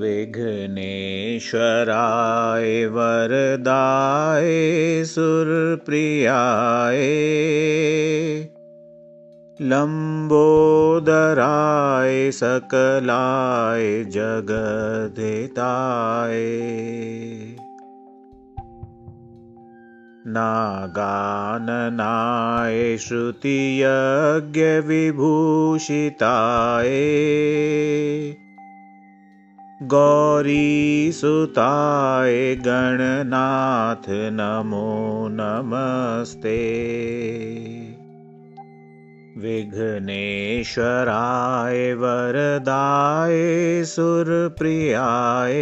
विघ्नेश्वराय वरदाय सुरप्रियाय लम्बोदराय सकलाय जगदिताय नागाननाय श्रुतियज्ञविभूषिताय गौरीसुताय गणनाथ नमो नमस्ते। विघ्नेश्वराय वरदाय सुरप्रियाय।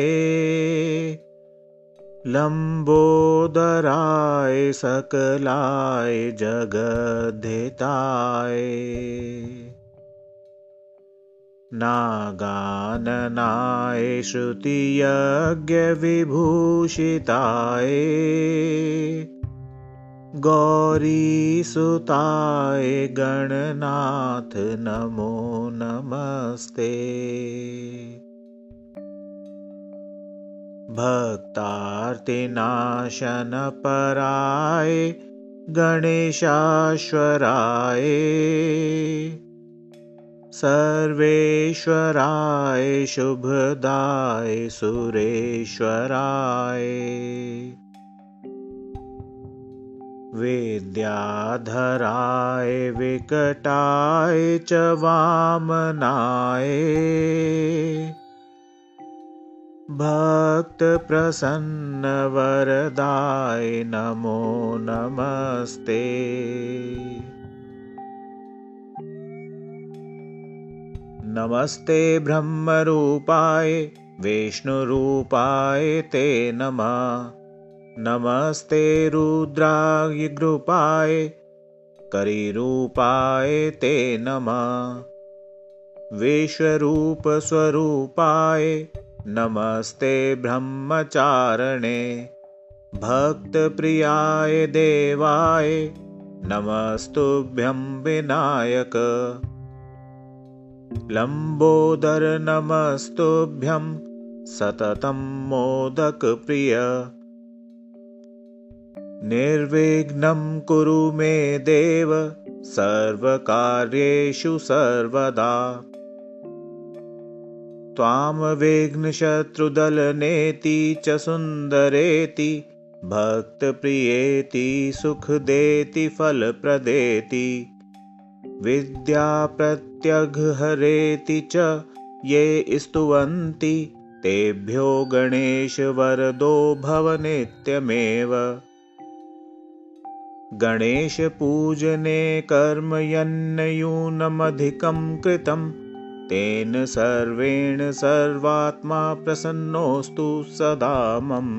लम्बोदराय सकलाय जगद्धिताय नागाननाय श्रुतियज्ञविभूषिताय गौरीसुताय गणनाथ नमो नमस्ते। भक्तार्तिनाशनपराय गणेशाश्वराय सर्वेश्वराय शुभदाय सुरेश्वराय। विद्याधराय विकटाय च वामनाय। भक्तप्रसन्नवरदाय नमो नमस्ते नमस्ते ब्रह्मरूपाय विष्णुरूपाय ते नमः। नमस्ते रुद्रायगृपाय करिरूपाय ते नमः। विश्वरूपस्वरूपाय नमस्ते ब्रह्मचारणे। भक्तप्रियाय देवाय नमस्तुभ्यं विनायक लम्बोदर नमस्तुभ्यं सततं मोदकप्रिय निर्विघ्नं कुरु मे देव सर्वकार्येषु सर्वदा। त्वां विघ्नशत्रुदलनेति च सुन्दरेति भक्तप्रियेति सुखदेति फलप्रदेति विद्याप्रत्यघहरेति च ये स्तुवन्ति तेभ्यो गणेशवरदो भव नित्यमेव गणेशपूजने कर्मयन्नयूनमधिकं कृतं तेन सर्वेण सर्वात्मा प्रसन्नोऽस्तु सदा मम